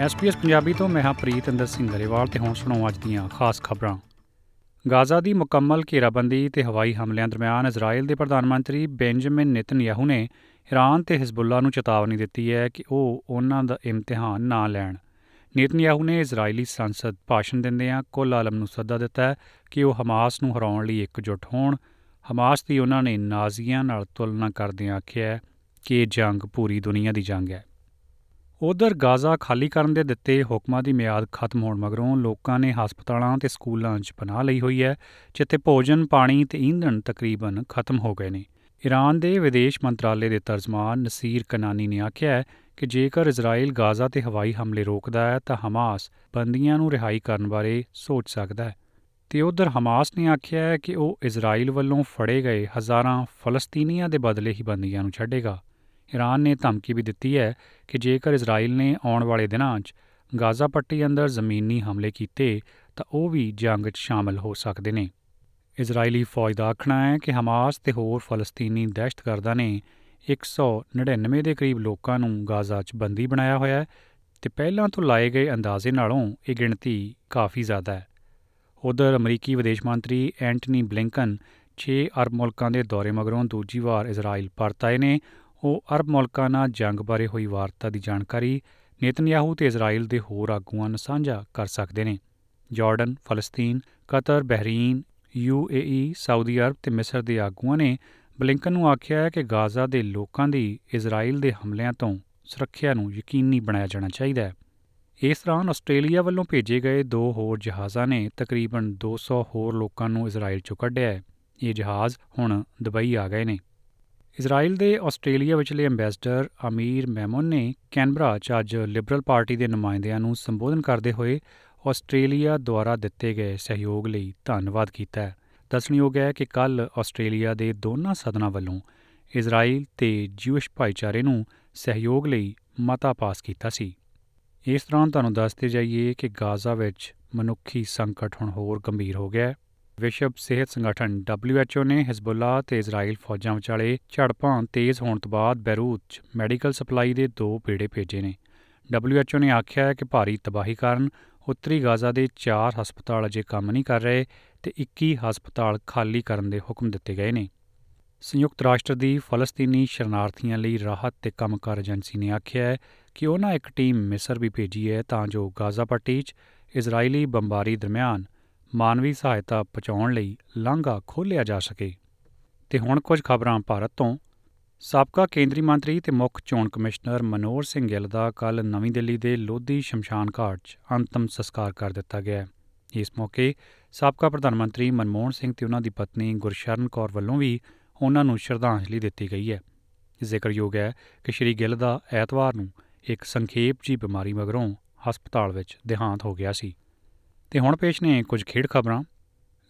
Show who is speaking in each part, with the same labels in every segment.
Speaker 1: SPS Punjabi ਤੋਂ ਮੈਂ ਹਾਂ ਪ੍ਰੀਤਿੰਦਰ ਸਿੰਘ ਗਰੇਵਾਲ ਤੇ ਹੁਣ ਸੁਣੋ ਅੱਜ ਦੀਆਂ ਖਾਸ ਖਬਰਾਂ। ਗਾਜ਼ਾ ਦੀ ਮੁਕੰਮਲ ਘੇਰਾਬੰਦੀ ਤੇ ਹਵਾਈ ਹਮਲਿਆਂ ਦਰਮਿਆਨ ਇਜ਼ਰਾਈਲ ਦੇ ਪ੍ਰਧਾਨ ਮੰਤਰੀ ਬੈਂਜਾਮਿਨ ਨੇਤਨਯਾਹੂ ਨੇ ਇਰਾਨ ਤੇ ਹਿਜ਼ਬੁੱਲਾ ਨੂੰ ਚੇਤਾਵਨੀ ਦਿੱਤੀ ਹੈ ਕਿ ਉਹ ਉਹਨਾਂ ਦਾ ਇਮਤਿਹਾਨ ਨਾ ਲੈਣ। ਨੇਤਨਯਾਹੂ ਨੇ ਇਜ਼ਰਾਈਲੀ ਸੰਸਦ ਭਾਸ਼ਣ ਦਿੰਦਿਆਂ ਕੁੱਲ ਆਲਮ ਨੂੰ ਸੱਦਾ ਦਿੱਤਾ ਕਿ ਉਹ ਹਮਾਸ ਨੂੰ ਹਰਾਉਣ ਲਈ ਇਕਜੁੱਟ ਹੋਣ। ਹਮਾਸ ਦੀ ਉਹਨਾਂ ਨੇ ਨਾਜ਼ੀਆਂ ਨਾਲ ਤੁਲਨਾ ਕਰਦਿਆਂ ਆਖਿਆ ਕਿ ਇਹ ਜੰਗ ਪੂਰੀ ਦੁਨੀਆ ਦੀ ਜੰਗ ਹੈ। ਉਧਰ ਗਾਜ਼ਾ ਖਾਲੀ ਕਰਨ ਦੇ ਦਿੱਤੇ ਹੁਕਮਾਂ ਦੀ ਮਿਆਦ ਖਤਮ ਹੋਣ ਮਗਰੋਂ ਲੋਕਾਂ ਨੇ ਹਸਪਤਾਲਾਂ ਤੇ ਸਕੂਲਾਂ 'ਚ ਪਨਾਹ ਲਈ ਹੋਈ ਹੈ, ਜਿੱਥੇ ਭੋਜਨ, ਪਾਣੀ ਤੇ ਈਂਧਣ ਤਕਰੀਬਨ ਖਤਮ ਹੋ ਗਏ ਨੇ। ਈਰਾਨ ਦੇ ਵਿਦੇਸ਼ ਮੰਤਰਾਲੇ ਦੇ ਤਰਜਮਾਨ ਨਸੀਰ ਕਨਾਨੀ ਨੇ ਆਖਿਆ ਕਿ ਜੇਕਰ ਇਜ਼ਰਾਈਲ ਗਾਜ਼ਾ ਤੇ ਹਵਾਈ ਹਮਲੇ ਰੋਕਦਾ ਹੈ, ਤਾਂ ਹਮਾਸ ਬੰਦੀਆਂ ਨੂੰ ਰਿਹਾਈ ਕਰਨ ਬਾਰੇ ਸੋਚ ਸਕਦਾ ਹੈ। ਤੇ ਉਧਰ ਹਮਾਸ ਨੇ ਆਖਿਆ ਹੈ ਕਿ ਉਹ ਇਜ਼ਰਾਈਲ ਵੱਲੋਂ ਫੜੇ ਗਏ ਹਜ਼ਾਰਾਂ ਫਲਸਤੀਨੀਆਂ ਦੇ ਬਦਲੇ ਹੀ ਬੰਦੀਆਂ ਨੂੰ ਛੱਡੇਗਾ। ਈਰਾਨ ਨੇ ਧਮਕੀ ਵੀ ਦਿੱਤੀ ਹੈ ਕਿ ਜੇਕਰ ਇਜ਼ਰਾਈਲ ਨੇ ਆਉਣ ਵਾਲੇ ਦਿਨਾਂ 'ਚ ਗਾਜ਼ਾ ਪੱਟੀ ਅੰਦਰ ਜ਼ਮੀਨੀ ਹਮਲੇ ਕੀਤੇ, ਤਾਂ ਉਹ ਵੀ ਜੰਗ 'ਚ ਸ਼ਾਮਲ ਹੋ ਸਕਦੇ ਨੇ। ਇਜ਼ਰਾਈਲੀ ਫੌਜ ਦਾ ਆਖਣਾ ਹੈ ਕਿ ਹਮਾਸ ਤੇ ਹੋਰ ਫਲਸਤੀਨੀ ਦਹਿਸ਼ਤਗਰਦਾਂ ਨੇ 199 ਦੇ ਕਰੀਬ ਲੋਕਾਂ ਨੂੰ ਗਾਜ਼ਾ 'ਚ ਬੰਦੀ ਬਣਾਇਆ ਹੋਇਆ ਹੈ ਤੇ ਪਹਿਲਾਂ ਤੋਂ ਲਾਏ ਗਏ ਅੰਦਾਜ਼ੇ ਨਾਲੋਂ ਇਹ ਗਿਣਤੀ ਕਾਫੀ ਜ਼ਿਆਦਾ ਹੈ। ਉਧਰ ਅਮਰੀਕੀ ਵਿਦੇਸ਼ ਮੰਤਰੀ ਐਂਟਨੀ ਬਲਿੰਕਨ 6 ਅਰਬ ਮੁਲਕਾਂ ਦੇ ਦੌਰੇ ਮਗਰੋਂ ਦੂਜੀ ਵਾਰ ਇਜ਼ਰਾਈਲ ਪਰਤ ਆਏ ਨੇ ਉਹ ਅਰਬ ਮੁਲਕਾਂ ਨਾਲ ਜੰਗ ਬਾਰੇ ਹੋਈ ਵਾਰਤਾ ਦੀ ਜਾਣਕਾਰੀ ਨੇਤਨਯਾਹੂ ਤੇ ਇਜ਼ਰਾਈਲ ਦੇ ਹੋਰ ਆਗੂਆਂ ਨਾਲ ਸਾਂਝਾ ਕਰ ਸਕਦੇ ਨੇ। Jordan, ਫਲਸਤੀਨ, Qatar, Bahrain UAE Saudi Arab ਤੇ ਮਿਸਰ ਦੇ ਆਗੂਆਂ ਨੇ ਬਲਿੰਕਨ ਨੂੰ ਆਖਿਆ ਹੈ ਕਿ ਗਾਜ਼ਾ ਦੇ ਲੋਕਾਂ ਦੀ ਇਜ਼ਰਾਈਲ ਦੇ ਹਮਲਿਆਂ ਤੋਂ ਸੁਰੱਖਿਆ ਨੂੰ ਯਕੀਨੀ ਬਣਾਇਆ ਜਾਣਾ ਚਾਹੀਦਾ ਹੈ। ਇਸ ਦੌਰਾਨ ਆਸਟ੍ਰੇਲੀਆ ਵੱਲੋਂ ਭੇਜੇ ਗਏ ਦੋ ਹੋਰ ਜਹਾਜ਼ਾਂ ਨੇ ਤਕਰੀਬਨ 200 ਹੋਰ ਲੋਕਾਂ ਨੂੰ ਇਜ਼ਰਾਈਲ ਚੋਂ ਕੱਢਿਆ ਹੈ। ਇਹ ਜਹਾਜ਼ ਹੁਣ ਦੁਬਈ ਆ ਗਏ ਨੇ। ਇਜ਼ਰਾਈਲ ਦੇ ਆਸਟ੍ਰੇਲੀਆ ਵਿਚਲੇ ਐਮਬੈਸਡਰ ਅਮੀਰ ਮੈਮਨ ਨੇ ਕੈਨਬਰਾ 'ਚ ਅੱਜ ਲਿਬਰਲ ਪਾਰਟੀ ਦੇ ਨੁਮਾਇੰਦਿਆਂ ਨੂੰ ਸੰਬੋਧਨ ਕਰਦੇ ਹੋਏ ਆਸਟ੍ਰੇਲੀਆ ਦੁਆਰਾ ਦਿੱਤੇ ਗਏ ਸਹਿਯੋਗ ਲਈ ਧੰਨਵਾਦ ਕੀਤਾ ਹੈ। ਦੱਸਣਯੋਗ ਹੈ ਕਿ ਕੱਲ ਆਸਟ੍ਰੇਲੀਆ ਦੇ ਦੋਨਾਂ ਸਦਨਾਂ ਵੱਲੋਂ ਇਜ਼ਰਾਈਲ ਤੇ ਜਿਊਸ਼ ਭਾਈਚਾਰੇ ਨੂੰ ਸਹਿਯੋਗ ਲਈ ਮਤਾ ਪਾਸ ਕੀਤਾ ਸੀ। ਇਸ ਦੌਰਾਨ ਤੁਹਾਨੂੰ ਦੱਸਦੇ ਜਾਈਏ ਕਿ ਗਾਜ਼ਾ ਵਿੱਚ ਮਨੁੱਖੀ ਸੰਕਟ ਹੁਣ ਹੋਰ ਗੰਭੀਰ ਹੋ ਗਿਆ ਹੈ। ਵਿਸ਼ਵ ਸਿਹਤ ਸੰਗਠਨ WHO ਨੇ ਹਿਜ਼ਬੁੱਲਾ ਤੇ ਇਜ਼ਰਾਈਲ ਫੌਜਾਂ ਵਿਚਾਲੇ ਝੜਪਾਂ ਤੇਜ਼ ਹੋਣ ਤੋਂ ਬਾਅਦ ਬੈਰੂਤ 'ਚ ਮੈਡੀਕਲ ਸਪਲਾਈ ਦੇ ਦੋ ਪੀੜੇ ਭੇਜੇ ਨੇ। WHO ਨੇ ਆਖਿਆ ਹੈ ਕਿ ਭਾਰੀ ਤਬਾਹੀ ਕਾਰਨ ਉੱਤਰੀ ਗਾਜ਼ਾ ਦੇ 4 ਹਸਪਤਾਲ ਅਜੇ ਕੰਮ ਨਹੀਂ ਕਰ ਰਹੇ ਤੇ 21 ਹਸਪਤਾਲ ਖਾਲੀ ਕਰਨ ਦੇ ਹੁਕਮ ਦਿੱਤੇ ਗਏ ਨੇ। ਸੰਯੁਕਤ ਰਾਸ਼ਟਰ ਦੀ ਫਲਸਤੀਨੀ ਸ਼ਰਨਾਰਥੀਆਂ ਲਈ ਰਾਹਤ ਤੇ ਕੰਮਕਾਰ ਏਜੰਸੀ ਨੇ ਆਖਿਆ ਹੈ ਕਿ ਉਹਨਾਂ ਇੱਕ ਟੀਮ ਮਿਸਰ ਵੀ ਭੇਜੀ ਹੈ ਤਾਂ ਜੋ ਗਾਜ਼ਾ ਪੱਟੀ 'ਚ ਇਜ਼ਰਾਈਲੀ ਬੰਬਾਰੀ ਦਰਮਿਆਨ ਮਾਨਵੀ ਸਹਾਇਤਾ ਪਹੁੰਚਾਉਣ ਲਈ ਲਾਂਘਾ ਖੋਲ੍ਹਿਆ ਜਾ ਸਕੇ। ਤੇ ਹੁਣ ਕੁਝ ਖਬਰਾਂ ਭਾਰਤ ਤੋਂ। ਸਾਬਕਾ ਕੇਂਦਰੀ ਮੰਤਰੀ ਤੇ ਮੁੱਖ ਚੋਣ ਕਮਿਸ਼ਨਰ ਮਨੋਰ ਸਿੰਘ ਗਿੱਲ ਦਾ ਕੱਲ ਨਵੀਂ ਦਿੱਲੀ ਦੇ ਲੋਧੀ ਸ਼ਮਸ਼ਾਨ ਘਾਟ 'ਚ ਅੰਤਮ ਸੰਸਕਾਰ ਕਰ ਦਿੱਤਾ ਗਿਆ ਇਸ ਮੌਕੇ ਸਾਬਕਾ ਪ੍ਰਧਾਨ ਮੰਤਰੀ ਮਨਮੋਹਨ ਸਿੰਘ ਤੇ ਉਹਨਾਂ ਦੀ ਪਤਨੀ ਗੁਰਸ਼ਰਨ ਕੌਰ ਵੱਲੋਂ ਵੀ ਉਹਨਾਂ ਨੂੰ ਸ਼ਰਧਾਂਜਲੀ ਦਿੱਤੀ ਗਈ ਹੈ। ਜ਼ਿਕਰਯੋਗ ਹੈ ਕਿ ਸ਼੍ਰੀ ਗਿੱਲ ਦਾ ਐਤਵਾਰ ਨੂੰ ਇੱਕ ਸੰਖੇਪ ਜੀ ਬਿਮਾਰੀ ਮਗਰੋਂ ਹਸਪਤਾਲ ਵਿੱਚ ਦੇਹਾਂਤ ਹੋ ਗਿਆ ਸੀ। ਤੇ ਹੁਣ ਪੇਸ਼ ਨੇ ਕੁਝ ਖੇਡ ਖਬਰਾਂ।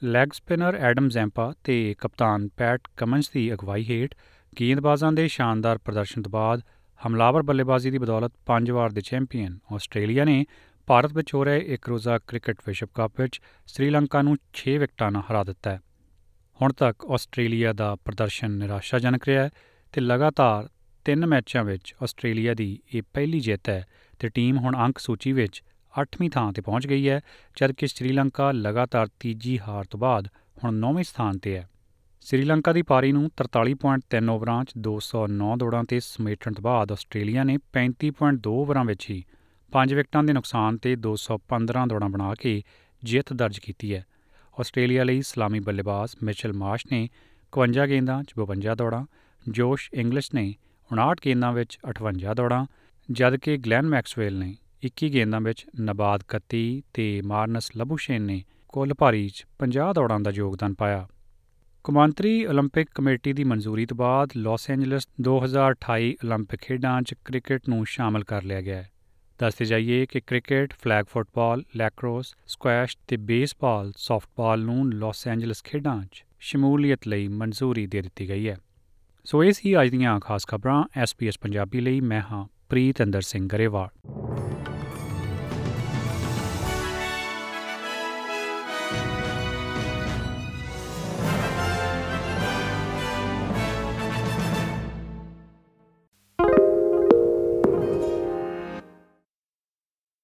Speaker 1: ਲੈਗ ਸਪਿਨਰ ਐਡਮ ਜ਼ੈਂਪਾ ਤੇ ਕਪਤਾਨ ਪੈਟ ਕਮਨਸ ਦੀ ਅਗਵਾਈ ਹੇਠ ਗੇਂਦਬਾਜ਼ਾਂ ਦੇ ਸ਼ਾਨਦਾਰ ਪ੍ਰਦਰਸ਼ਨ ਤੋਂ ਬਾਅਦ ਹਮਲਾਵਰ ਬੱਲੇਬਾਜ਼ੀ ਦੀ ਬਦੌਲਤ ਪੰਜ ਵਾਰ ਦੇ ਚੈਂਪੀਅਨ ਆਸਟ੍ਰੇਲੀਆ ਨੇ ਭਾਰਤ ਵਿੱਚ ਹੋ ਰਹੇ ਇੱਕ ਰੋਜ਼ਾ ਕ੍ਰਿਕਟ ਵਿਸ਼ਵ ਕੱਪ ਵਿੱਚ ਸ੍ਰੀਲੰਕਾ ਨੂੰ 6 ਵਿਕਟਾਂ ਨਾਲ ਹਰਾ ਦਿੱਤਾ ਹੈ। ਹੁਣ ਤੱਕ ਆਸਟ੍ਰੇਲੀਆ ਦਾ ਪ੍ਰਦਰਸ਼ਨ ਨਿਰਾਸ਼ਾਜਨਕ ਰਿਹਾ ਹੈ ਤੇ ਲਗਾਤਾਰ ਤਿੰਨ ਮੈਚਾਂ ਵਿੱਚ ਆਸਟ੍ਰੇਲੀਆ ਦੀ ਇਹ ਪਹਿਲੀ ਜਿੱਤ ਹੈ ਤੇ ਟੀਮ ਹੁਣ ਅੰਕ ਸੂਚੀ ਵਿੱਚ 8ਵੀਂ ਥਾਂ ਤੇ ਪਹੁੰਚ ਗਈ ਹੈ ਜਦਕਿ ਸ੍ਰੀਲੰਕਾ ਲਗਾਤਾਰ ਤੀਜੀ ਹਾਰ ਤੋਂ ਬਾਅਦ ਹੁਣ 9ਵੇਂ ਸਥਾਨ ਤੇ ਹੈ। ਸ੍ਰੀਲੰਕਾ ਦੀ ਪਾਰੀ ਨੂੰ 43.3 ਓਵਰਾਂ 'ਚ 209 ਦੌੜਾਂ ਤੇ ਸਮੇਟਣ ਤੋਂ ਬਾਅਦ ਆਸਟ੍ਰੇਲੀਆ ਨੇ 35.2 ਓਵਰਾਂ ਵਿੱਚ ਹੀ 5 ਵਿਕਟਾਂ ਦੇ ਨੁਕਸਾਨ ਤੇ 215 ਦੌੜਾਂ ਬਣਾ ਕੇ ਜਿੱਤ ਦਰਜ ਕੀਤੀ ਹੈ। ਆਸਟ੍ਰੇਲੀਆ ਲਈ ਸਲਾਮੀ ਬੱਲੇਬਾਜ਼ ਮਿਚਲ ਮਾਰਸ਼ ਨੇ 51 ਗੇਂਦਾਂ 'ਚ 52 ਦੌੜਾਂ, ਜੋਸ਼ ਇੰਗਲਿਸ਼ ਨੇ 59 ਗੇਂਦਾਂ ਵਿੱਚ 58 ਦੌੜਾਂ ਜਦਕਿ ਗਲੈਨ ਮੈਕਸਵੈਲ ਨੇ 21 ਗੇਂਦਾਂ ਵਿੱਚ ਨਬਾਦ 31 ਤੇ ਮਾਰਨਸ ਲਬੂਸ਼ੇਨ ਨੇ ਕੁੱਲ ਭਾਰੀ 'ਚ 50 ਦੌੜਾਂ ਦਾ ਯੋਗਦਾਨ ਪਾਇਆ ਕੌਮਾਂਤਰੀ 올림픽 ਕਮੇਟੀ ਦੀ ਮਨਜ਼ੂਰੀ ਤੋਂ ਬਾਅਦ ਲਾਸ ਐਂਜਲਸ 2028 올림픽 ਖੇਡਾਂ 'ਚ ਕ੍ਰਿਕਟ ਨੂੰ ਸ਼ਾਮਲ ਕਰ ਲਿਆ ਗਿਆ ਹੈ ਦੱਸਦੇ ਜਾਈਏ ਕਿ cricket flag football lacrosse squash ਤੇ ਬੇਸਬਾਲ ਸਾਫਟਬਾਲ ਨੂੰ ਲਾਸ ਐਂਜਲਸ ਖੇਡਾਂ 'ਚ ਸ਼ਮੂਲੀਅਤ ਲਈ ਮਨਜ਼ੂਰੀ ਦੇ ਦਿੱਤੀ ਗਈ ਹੈ ਸੋ ਇਹ ਸੀ ਅੱਜ ਦੀਆਂ ਖਾਸ ਖਬਰਾਂ ਐਸਪੀਐਸ ਪੰਜਾਬੀ ਲਈ ਮੈਂ ਹਾਂ ਪ੍ਰੀਤ ਅੰਦਰ ਸਿੰਘ ਗਰੇਵਾਲ